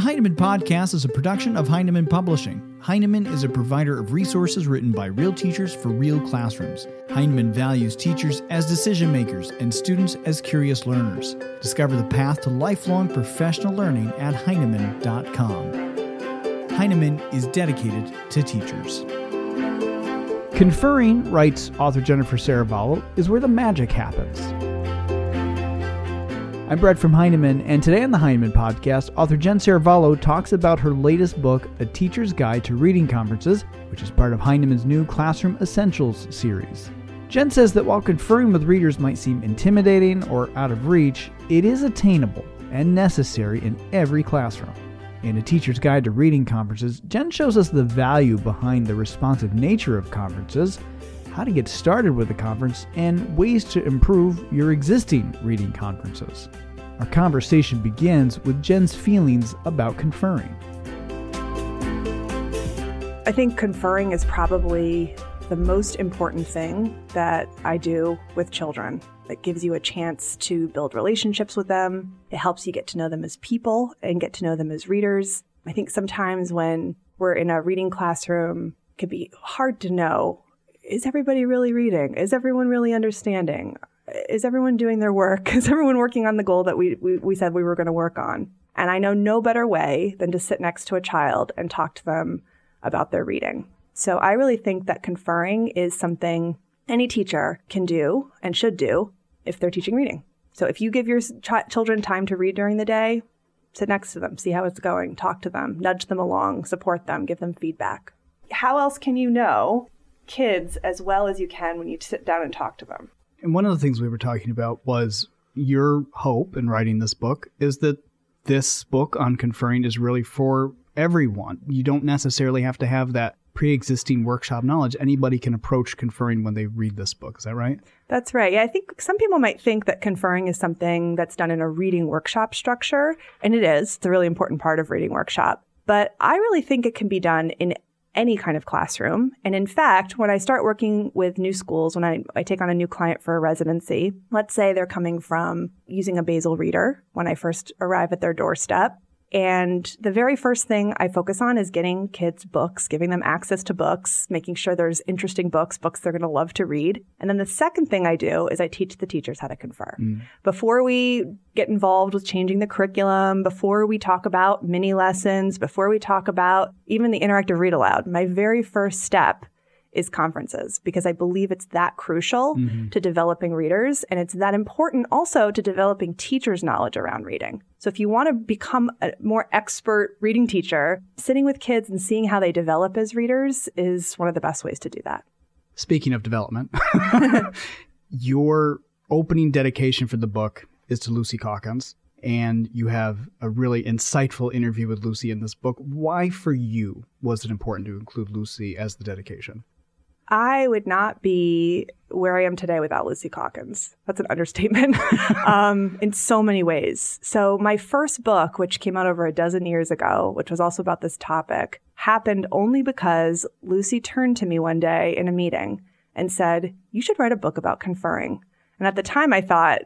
The Heinemann Podcast is a production of Heinemann Publishing. Heinemann is a provider of resources written by real teachers for real classrooms. Heinemann values teachers as decision makers and students as curious learners. Discover the path to lifelong professional learning at Heinemann.com. Heinemann is dedicated to teachers. Conferring, writes author Jennifer Serravallo, is where the magic happens. I'm Brett from Heinemann, and today on the Heinemann podcast, author Jen Serravallo talks about her latest book, A Teacher's Guide to Reading Conferences, which is part of Heinemann's new Classroom Essentials series. Jen says that while conferring with readers might seem intimidating or out of reach, it is attainable and necessary in every classroom. In A Teacher's Guide to Reading Conferences, Jen shows us the value behind the responsive nature of conferences, how to get started with a conference, and ways to improve your existing reading conferences. Our conversation begins with Jen's feelings about conferring. I think conferring is probably the most important thing that I do with children. It gives you a chance to build relationships with them. It helps you get to know them as people and get to know them as readers. I think sometimes when we're in a reading classroom, it can be hard to know is everybody really reading? Is everyone really understanding? Is everyone doing their work? Is everyone working on the goal that we, we, we said we were going to work on? And I know no better way than to sit next to a child and talk to them about their reading. So I really think that conferring is something any teacher can do and should do if they're teaching reading. So if you give your ch- children time to read during the day, sit next to them, see how it's going, talk to them, nudge them along, support them, give them feedback. How else can you know kids as well as you can when you sit down and talk to them. And one of the things we were talking about was your hope in writing this book is that this book on conferring is really for everyone. You don't necessarily have to have that pre-existing workshop knowledge. Anybody can approach conferring when they read this book. Is that right? That's right. Yeah i think some people might think that conferring is something that's done in a reading workshop structure and it is. It's a really important part of reading workshop. But i really think it can be done in any kind of classroom. And in fact, when I start working with new schools, when I, I take on a new client for a residency, let's say they're coming from using a basal reader when I first arrive at their doorstep. And the very first thing I focus on is getting kids books, giving them access to books, making sure there's interesting books, books they're going to love to read. And then the second thing I do is I teach the teachers how to confer. Mm. Before we get involved with changing the curriculum, before we talk about mini lessons, before we talk about even the interactive read aloud, my very first step is conferences because I believe it's that crucial mm-hmm. to developing readers and it's that important also to developing teachers' knowledge around reading. So if you want to become a more expert reading teacher, sitting with kids and seeing how they develop as readers is one of the best ways to do that. Speaking of development, your opening dedication for the book is to Lucy Calkins and you have a really insightful interview with Lucy in this book. Why, for you, was it important to include Lucy as the dedication? I would not be where I am today without Lucy Calkins. That's an understatement um, in so many ways. So, my first book, which came out over a dozen years ago, which was also about this topic, happened only because Lucy turned to me one day in a meeting and said, You should write a book about conferring. And at the time, I thought,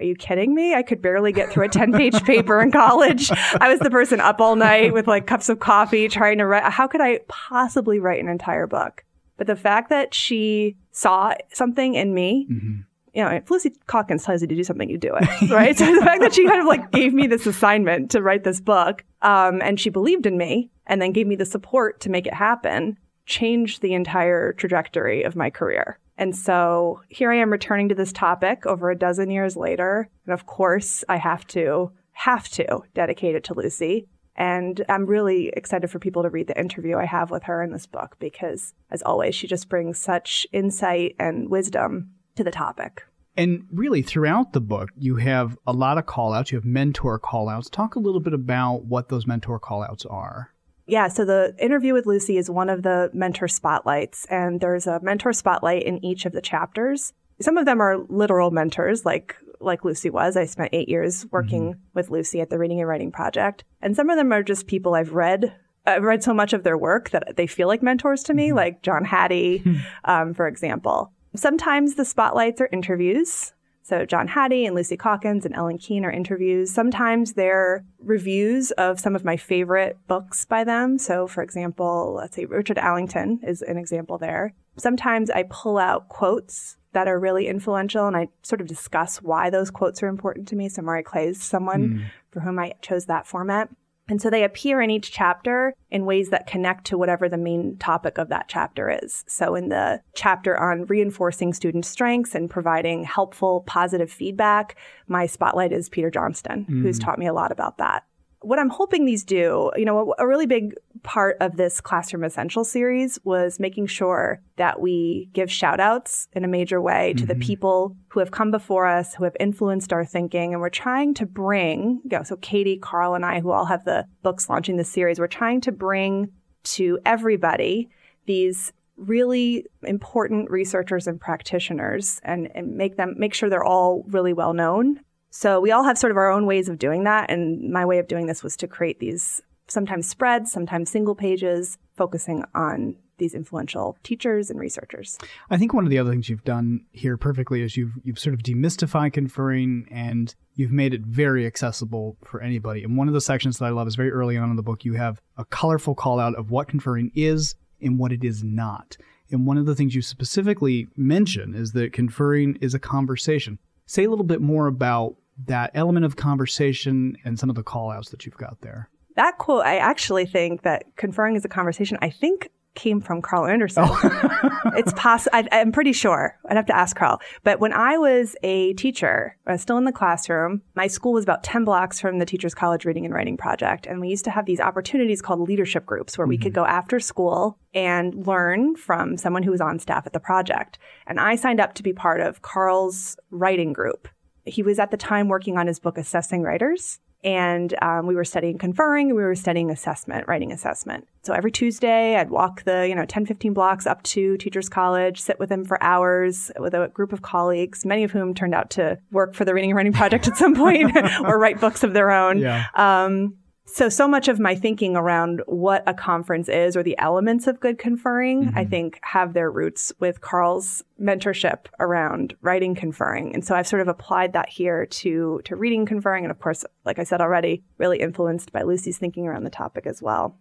are you kidding me? I could barely get through a 10 page paper in college. I was the person up all night with like cups of coffee trying to write. How could I possibly write an entire book? But the fact that she saw something in me, mm-hmm. you know, if Lucy Calkins tells you to do something, you do it, right? so the fact that she kind of like gave me this assignment to write this book, um, and she believed in me and then gave me the support to make it happen, changed the entire trajectory of my career. And so here I am returning to this topic over a dozen years later. And of course, I have to, have to dedicate it to Lucy. And I'm really excited for people to read the interview I have with her in this book because, as always, she just brings such insight and wisdom to the topic. And really, throughout the book, you have a lot of call outs. You have mentor call outs. Talk a little bit about what those mentor call outs are. Yeah, so the interview with Lucy is one of the mentor spotlights, and there's a mentor spotlight in each of the chapters. Some of them are literal mentors, like like Lucy was. I spent eight years working mm-hmm. with Lucy at the Reading and Writing Project. And some of them are just people I've read. I've read so much of their work that they feel like mentors to me, mm-hmm. like John Hattie, um, for example. Sometimes the spotlights are interviews. So John Hattie and Lucy Calkins and Ellen Keene are interviews. Sometimes they're reviews of some of my favorite books by them. So for example, let's say Richard Allington is an example there. Sometimes I pull out quotes that are really influential and I sort of discuss why those quotes are important to me. So Marie Clay is someone mm. for whom I chose that format. And so they appear in each chapter in ways that connect to whatever the main topic of that chapter is. So in the chapter on reinforcing student strengths and providing helpful, positive feedback, my spotlight is Peter Johnston, mm. who's taught me a lot about that what I'm hoping these do, you know, a, really big part of this Classroom Essential series was making sure that we give shout outs in a major way to mm-hmm. the people who have come before us, who have influenced our thinking. And we're trying to bring, you know, so Katie, Carl, and I, who all have the books launching this series, we're trying to bring to everybody these really important researchers and practitioners and, and make them make sure they're all really well known so we all have sort of our own ways of doing that. And my way of doing this was to create these sometimes spreads, sometimes single pages, focusing on these influential teachers and researchers. I think one of the other things you've done here perfectly is you've you've sort of demystified conferring and you've made it very accessible for anybody. And one of the sections that I love is very early on in the book you have a colorful call out of what conferring is and what it is not. And one of the things you specifically mention is that conferring is a conversation. Say a little bit more about that element of conversation and some of the call outs that you've got there. That quote, I actually think that conferring is a conversation, I think came from Carl Anderson. Oh. it's possible. I'm pretty sure. I'd have to ask Carl. But when I was a teacher, I was still in the classroom. My school was about 10 blocks from the Teachers College Reading and Writing Project. And we used to have these opportunities called leadership groups where mm-hmm. we could mm-hmm. go after school and learn from someone who was on staff at the project. And I signed up to be part of Carl's writing group. He was at the time working on his book, Assessing Writers. And um, we were studying conferring, we were studying assessment, writing assessment. So every Tuesday, I'd walk the, you know, 10, 15 blocks up to Teachers College, sit with them for hours with a group of colleagues, many of whom turned out to work for the Reading and Writing Project at some point or write books of their own. Yeah. Um, so, so much of my thinking around what a conference is or the elements of good conferring, mm-hmm. I think have their roots with Carl's mentorship around writing conferring. And so I've sort of applied that here to, to reading conferring. And of course, like I said already, really influenced by Lucy's thinking around the topic as well.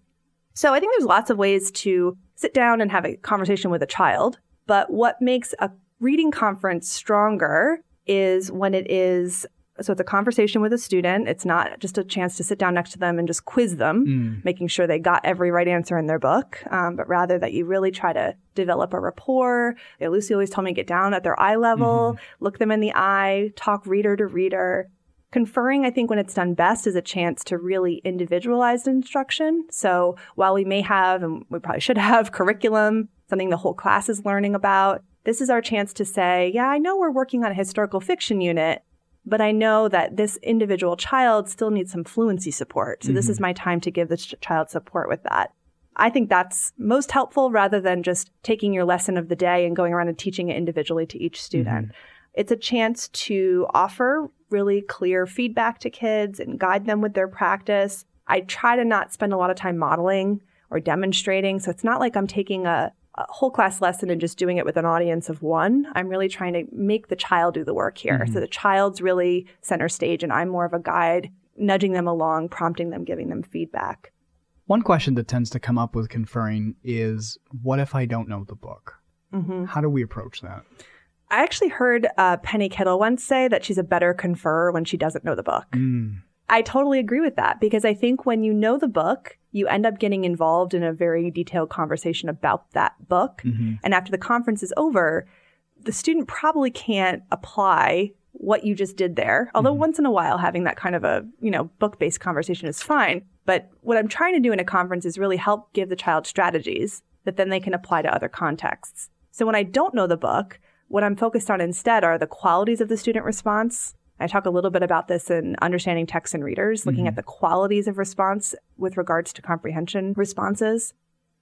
So I think there's lots of ways to sit down and have a conversation with a child. But what makes a reading conference stronger is when it is so it's a conversation with a student. It's not just a chance to sit down next to them and just quiz them, mm. making sure they got every right answer in their book, um, but rather that you really try to develop a rapport. You know, Lucy always told me get down at their eye level, mm-hmm. look them in the eye, talk reader to reader. Conferring, I think, when it's done best, is a chance to really individualize instruction. So while we may have, and we probably should have, curriculum, something the whole class is learning about, this is our chance to say, yeah, I know we're working on a historical fiction unit, but I know that this individual child still needs some fluency support. So mm-hmm. this is mm-hmm. my time to give this ch- child support with that. I think that's most helpful rather than just taking your lesson of the day and going around and teaching it individually to each student. Mm-hmm. It's a chance to offer really clear feedback to kids and guide them with their practice. I try to not spend a lot of time modeling or demonstrating. So it's not like I'm taking a a whole class lesson and just doing it with an audience of one. I'm really trying to make the child do the work here. Mm-hmm. So the child's really center stage and I'm more of a guide, nudging them along, prompting them, giving them feedback. One question that tends to come up with conferring is what if I don't know the book? Mm-hmm. How do we approach that? I actually heard uh, Penny Kittle once say that she's a better conferrer when she doesn't know the book. Mm. I totally agree with that because I think when you know the book, you end up getting involved in a very detailed conversation about that book. Mm-hmm. And after the conference is over, the student probably can't apply what you just did there. Although mm-hmm. once in a while having that kind of a, you know, book-based conversation is fine. But what I'm trying to do in a conference is really help give the child strategies that then they can apply to other contexts. So when I don't know the book, what I'm focused on instead are the qualities of the student response, I talk a little bit about this in Understanding Texts and Readers, looking mm-hmm. at the qualities of response with regards to comprehension responses.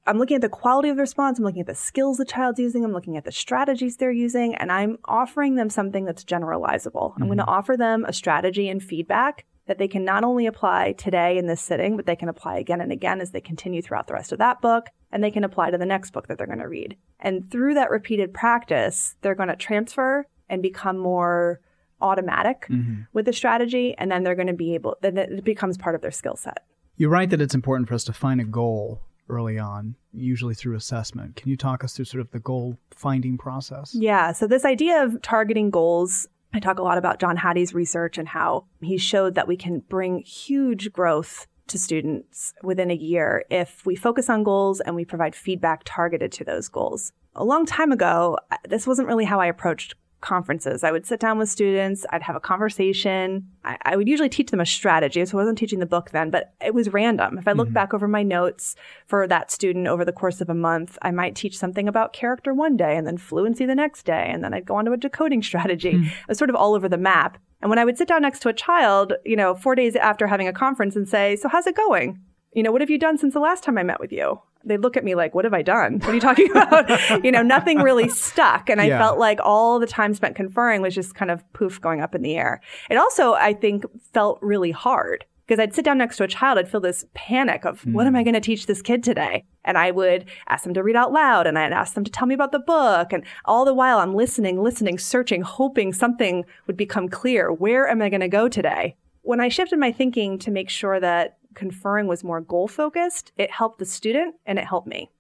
I'm looking at the quality of the response. I'm looking at the skills the child's using. I'm looking at the strategies they're using, and I'm offering them something that's generalizable. Mm-hmm. I'm going to offer them a strategy and feedback that they can not only apply today in this sitting, but they can apply again and again as they continue throughout the rest of that book, and they can apply to the next book that they're going to read. And through that repeated practice, they're going to transfer and become more automatic mm-hmm. with the strategy, and then they're going to be able, then it becomes part of their skill set. You're right that it's important for us to find a goal early on, usually through assessment. Can you talk us through sort of the goal finding process? Yeah. So, this idea of targeting goals, I talk a lot about John Hattie's research and how he showed that we can bring huge growth to students within a year if we focus on goals and we provide feedback targeted to those goals. A long time ago, this wasn't really how I approached conferences. I would sit down with students, I'd have a conversation. I, I, would usually teach them a strategy. So I wasn't teaching the book then, but it was random. If I look mm-hmm. back over my notes for that student over the course of a month, I might teach something about character one day and then fluency the next day. And then I'd go on to a decoding strategy. Mm-hmm. It was sort of all over the map. And when I would sit down next to a child, you know, four days after having a conference and say, So how's it going? You know, what have you done since the last time I met with you? They look at me like, what have I done? What are you talking about? you know, nothing really stuck. And I yeah. felt like all the time spent conferring was just kind of poof going up in the air. It also, I think, felt really hard because I'd sit down next to a child, I'd feel this panic of mm. what am I hmm. going to teach this kid today? And I would ask them to read out loud and I'd ask them to tell me about the book. And all the while I'm listening, listening, searching, hoping something would become clear. Where am I going to go today? When I shifted my thinking to make sure that conferring was more goal focused, it helped the student and it helped me.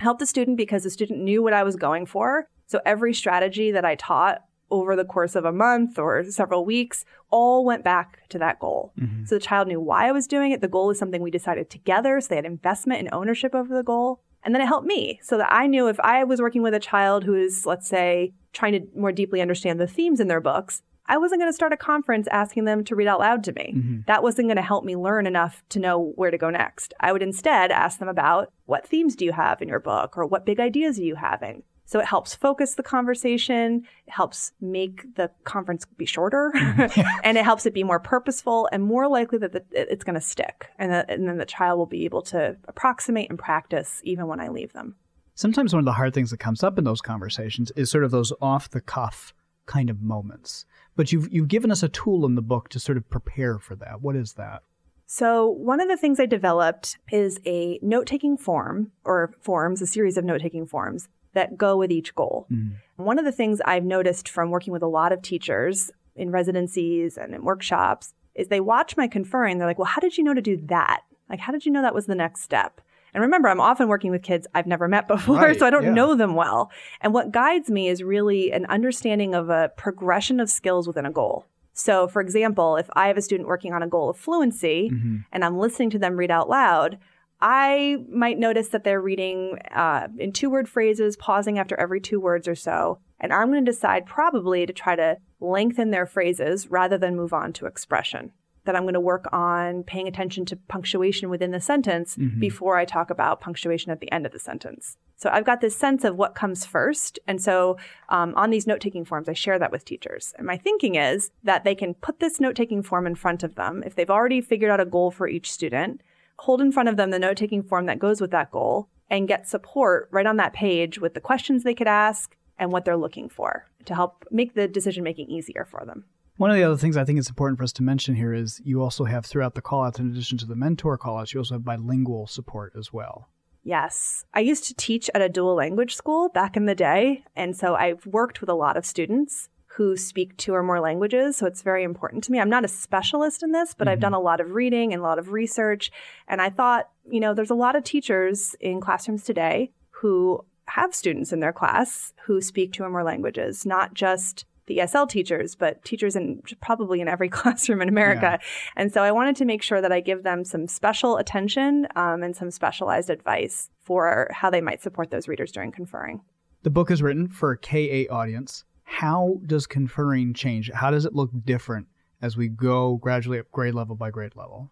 It helped the student because the student knew what I was going for. So every strategy that I taught over the course of a month or several weeks all went back to that goal. Mm-hmm. So the child knew why I was doing it. The goal is something we decided together. So they had investment and ownership over the goal. And then it helped me so that I knew if I was working with a child who is, let's say, trying to more deeply understand the themes in their books, I wasn't going to start a conference asking them to read out loud to me. Mm-hmm. That wasn't going to help me learn enough to know where to go next. I would instead ask them about what themes do you have in your book or what big ideas are you having? So it helps focus the conversation, it helps make the conference be shorter, mm-hmm. and it helps it be more purposeful and more likely that the, it's going to stick. And, that, and then the child will be able to approximate and practice even when I leave them. Sometimes one of the hard things that comes up in those conversations is sort of those off the cuff kind of moments but you've you've given us a tool in the book to sort of prepare for that. What is that? So, one of the things I developed is a note taking form or forms, a series of note taking forms that go with each goal. Mm. One of the things I've noticed from working with a lot of teachers in residencies and in workshops is they watch my conferring. They're like, well, how did you know to do that? Like, how did you know that was the next step? And remember, I'm often working with kids I've never met before, right, so I don't yeah. know them well. And what guides me is really an understanding of a progression of skills within a goal. So, for example, if I have a student working on a goal of fluency mm-hmm. and I'm listening to them read out loud, I might notice that they're reading uh, in two word phrases, pausing after every two words or so. And I'm going to decide probably to try to lengthen their phrases rather than move on to expression that I'm going to work on paying attention to punctuation within the sentence mm-hmm. before I talk about punctuation at the end of the sentence. So I've got this sense of what comes first. And so um, on these note taking forms, I share that with teachers. And my thinking is that they can put this note taking form in front of them if they've already figured out a goal for each student, hold in front of them the note taking form that goes with that goal, and get support right on that page with the questions they could ask and what they're looking for to help make the decision making easier for them. One of the other things I think it's important for us to mention here is you also have throughout the callouts, in addition to the mentor callouts, you also have bilingual support as well. Yes. I used to teach at a dual language school back in the day. And so I've worked with a lot of students who speak two or more languages. So it's very important to me. I'm not a specialist in this, but mm-hmm. I've done a lot of reading and a lot of research. And I thought, you know, there's a lot of teachers in classrooms today who have students in their class who speak two or more languages, not just the ESL teachers, but teachers in probably in every classroom in America. Yeah. And so I wanted to make sure that I give them some special attention um, and some specialized advice for how they might support those readers during conferring. The book is written for a K 8 audience. How does conferring change? How does it look different as we go gradually up grade level by grade level?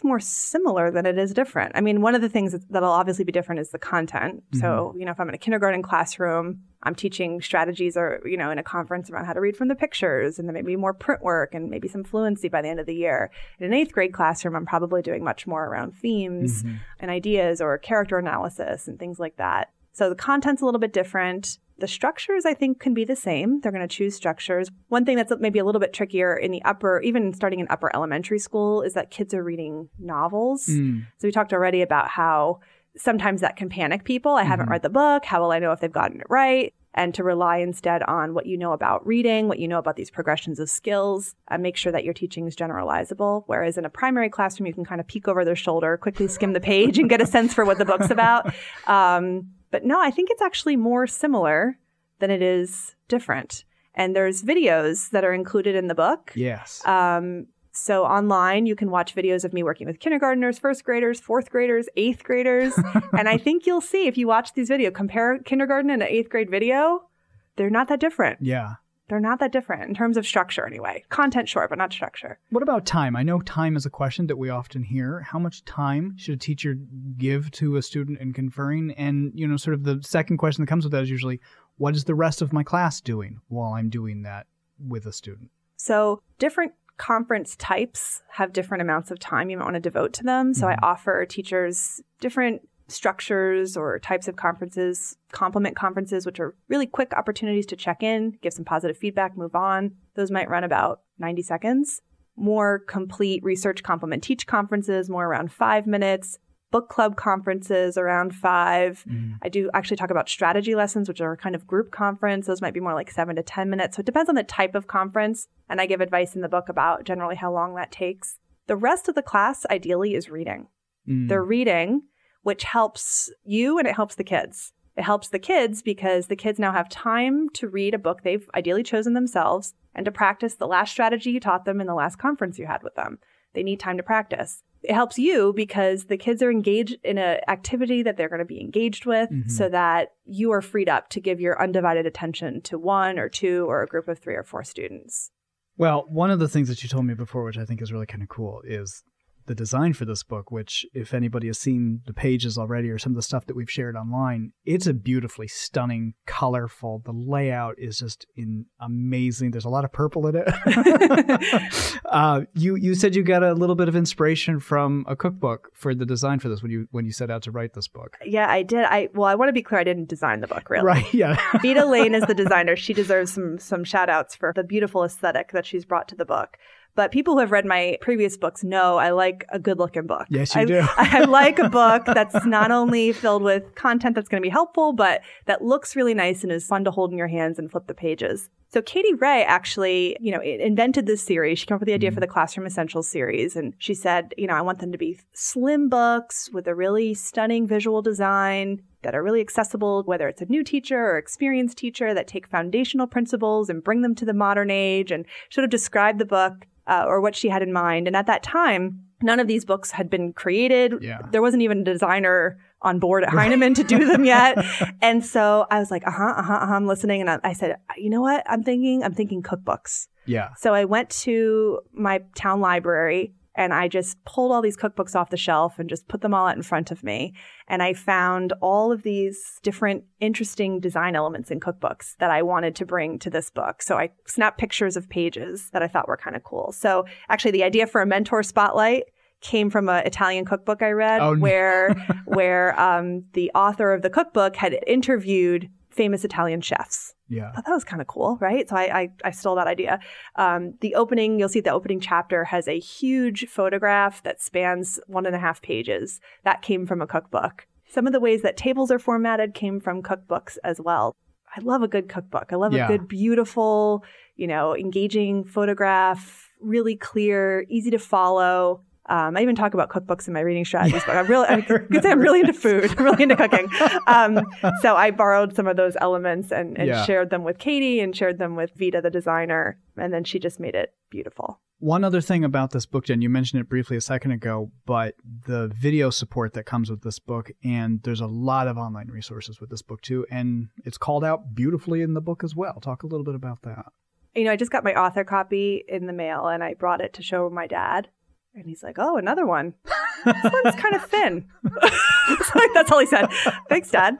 It's more similar than it is different. I mean, one of the things that'll obviously be different is the content. Mm-hmm. So, you know, if I'm in a kindergarten classroom, I'm teaching strategies or, you know, in a conference around how to read from the pictures and then maybe more print work and maybe some fluency by the end of the year. In an eighth grade classroom, I'm probably doing much more around themes mm-hmm. and ideas or character analysis and things like that. So the content's a little bit different. The structures, I think, can be the same. They're going to choose structures. One thing that's maybe a little bit trickier in the upper, even starting in upper elementary school, is that kids are reading novels. Mm. So we talked already about how sometimes that can panic people. I mm-hmm. haven't read the book. How will I know if they've gotten it right? and to rely instead on what you know about reading, what you know about these progressions of skills, and make sure that your teaching is generalizable. Whereas in a primary classroom, you can kind of peek over their shoulder, quickly skim the page, and get a sense for what the book's about. Um, but no, I think it's actually more similar than it is different. And there's videos that are included in the book. Yes. Um, so online, you can watch videos of me working with kindergartners, first graders, fourth graders, eighth graders. and I think you'll see if you watch these videos, compare kindergarten and an eighth grade video, they're not that different. yeah. They're not that different in terms of structure anyway. Content, sure, but not structure. What about time? I know time is a question that we often hear. How much time should a teacher give to a student in conferring? And, you know, sort of the second question that comes with that is usually, what is the rest of my class doing while I'm doing that with a student? So different conference types have different amounts of time you might want to devote to them. So I mm-hmm. offer teachers different structures or types of conferences, compliment conferences, which are really quick opportunities to check in, give some positive feedback, move on. Those might run about 90 seconds. More complete research compliment teach conferences, more around five minutes. Book club conferences around five. I do actually talk about strategy lessons, which are kind of group conference. Those might be more like seven to 10 minutes. So it depends on the type of conference. And I give advice in the book about generally how long that takes. The rest of the class ideally is reading. Mm. They're reading, which helps you and it helps the kids. It helps the kids because the kids now have time to read a book they've ideally chosen themselves and to practice the last strategy you taught them in the last conference you had with them. They need time to practice. It helps you because the kids are engaged in an activity that they're going to be engaged with Mhm. so that you are freed up to give your undivided attention to one or two or a group of three or four students. Well, one of the things that you told me before, which I think is really kind of cool, is the design for this book, which, if anybody has seen the pages already or some of the stuff that we've shared online, it's a beautifully stunning, colorful. The layout is just in amazing. There's a lot of purple in it. uh, you you said you got a little bit of inspiration from a cookbook for the design for this when you when you set out to write this book. Yeah, I did. I well, I want to be clear. I didn't design the book, really. Right? Yeah. Vita Lane is the designer. She deserves some some shout outs for the beautiful aesthetic that she's brought to the book. But people who have read my previous books know I like a good looking book. Yes, you I, do. I like a book that's not only filled with content that's going to be helpful, but that looks really nice and is fun to hold in your hands and flip the pages. So Katie Ray actually, you know, invented this series. She came up with the idea for the mm-hmm. Classroom Essentials series. And she said, you know, I want them to be slim books with a really stunning visual design that are really accessible, whether it's a new teacher or experienced teacher that take foundational principles and bring them to the modern age and sort of describe the book uh, or what she had in mind. And at that time, none of these books had been created. Yeah. There wasn't even a designer on board at Heinemann to do them yet. And so I was like, uh huh, uh huh, uh-huh, I'm listening. And I, I said, you know what? I'm thinking, I'm thinking cookbooks. Yeah. So I went to my town library and I just pulled all these cookbooks off the shelf and just put them all out in front of me. And I found all of these different interesting design elements in cookbooks that I wanted to bring to this book. So I snapped pictures of pages that I thought were kind of cool. So actually the idea for a mentor spotlight came from an Italian cookbook I read Oh, no. where where um, the author of the cookbook had interviewed famous Italian chefs Yeah. thought that was kind of cool, right? So I, I, I stole that idea. Um, the opening, you'll see the opening chapter has a huge photograph that spans one and a half pages. That came from a cookbook. Some of the ways that tables are formatted came from cookbooks as well. I love a good cookbook. I love Yeah. a good, beautiful, you know, engaging photograph, really clear, easy to follow. Um, I even talk about cookbooks in my reading strategies book. I'm really, I could say I'm really into food. I'm really into cooking. Um, so I borrowed some of those elements and, and Yeah. shared them with Katie and shared them with Vita, the designer. And then she just made it beautiful. One other thing about this book, Jen, you mentioned it briefly a second ago, but the video support that comes with this book, and there's a lot of online resources with this book too, and it's called out beautifully in the book as well. Talk a little bit about that. You know, I just got my author copy in the mail and I brought it to show my dad. And he's like, oh, another one. this one's kind of thin. So That's all he said. Thanks, Dad.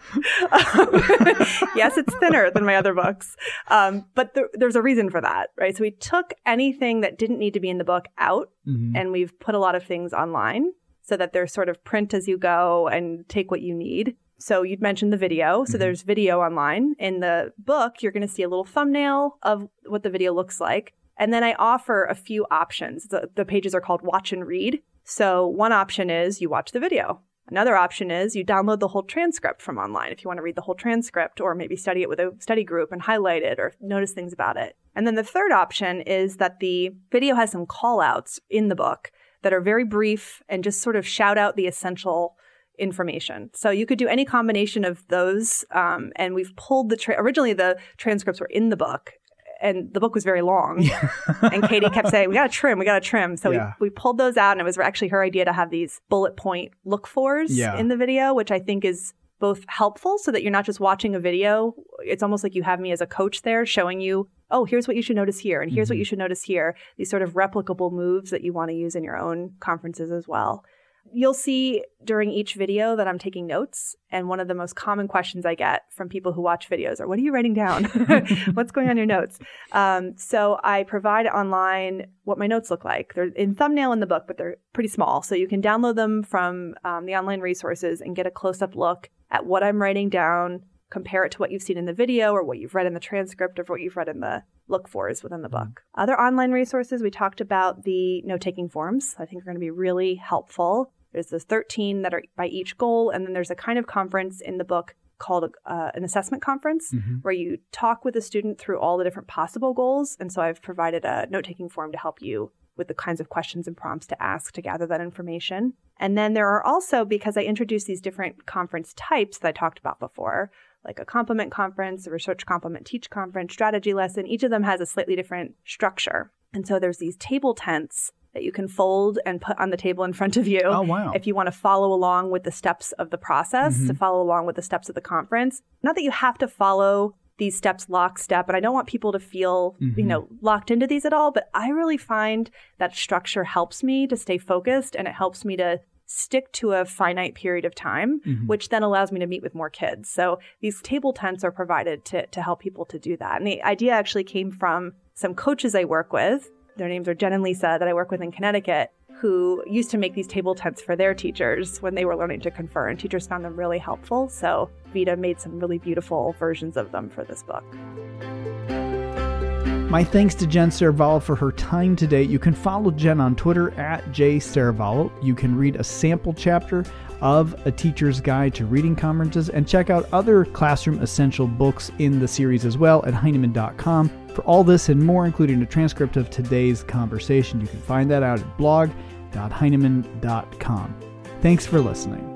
Um, yes, it's thinner than my other books. Um, but there, there's a reason for that, right? So we took anything that didn't need to be in the book out Mhm. and we've put a lot of things online so that they're sort of print as you go and take what you need. So you'd mentioned the video. So Mhm. there's video online. In the book, you're going to see a little thumbnail of what the video looks like. And then I offer a few options. The, the pages are called watch and read. So one option is you watch the video Another option is you download the whole transcript from online if you want to read the whole transcript or maybe study it with a study group and highlight it or notice things about it. And then the third option is that the video has some call outs in the book that are very brief and just sort of shout out the essential information. So you could do any combination of those. Um, and we've pulled the tra- originally the transcripts were in the book. And the book was very long. and Katie kept saying, We got to trim, we got to trim. So yeah. we, we pulled those out, and it was actually her idea to have these bullet point look fors yeah. in the video, which I think is both helpful so that you're not just watching a video. It's almost like you have me as a coach there showing you, oh, here's what you should notice here, and here's mm-hmm. what you should notice here. These sort of replicable moves that you want to use in your own conferences as well. You'll see during each video that I'm taking notes. And one of the most common questions I get from people who watch videos are, What are you writing down? What's going on in your notes? Um, so I provide online what my notes look like. They're in thumbnail in the book, but they're pretty small. So you can download them from um, the online resources and get a close up look at what I'm writing down, compare it to what you've seen in the video or what you've read in the transcript or what you've read in the look fors within the book. Mm-hmm. Other online resources, we talked about the note taking forms. I think are going to be really helpful. There's the 13 that are by each goal, and then there's a kind of conference in the book called uh, an assessment conference mm-hmm. where you talk with a student through all the different possible goals. And so I've provided a note taking form to help you with the kinds of questions and prompts to ask to gather that information. And then there are also, because I introduced these different conference types that I talked about before, like a compliment conference, a research compliment teach conference, strategy lesson, each of them has a slightly different structure. And so there's these table tents that you can fold and put on the table in front of you. Oh, wow. If you want to follow along with the steps of the process, mm-hmm. to follow along with the steps of the conference. Not that you have to follow these steps lockstep, and I don't want people to feel, mm-hmm. you know, locked into these at all, but I really find that structure helps me to stay focused and it helps me to stick to a finite period of time, mm-hmm. which then allows me to meet with more kids. So these table tents are provided to, to help people to do that. And the idea actually came from some coaches I work with their names are Jen and Lisa that I work with in Connecticut, who used to make these table tents for their teachers when they were learning to confer, and teachers found them really helpful. So Vita made some really beautiful versions of them for this book. My thanks to Jen Serravallo for her time today. You can follow Jen on Twitter at jserravallo. You can read a sample chapter of A Teacher's Guide to Reading Conferences and check out other classroom essential books in the series as well at Heinemann.com. For all this and more, including a transcript of today's conversation, you can find that out at blog.heinemann.com. Thanks for listening.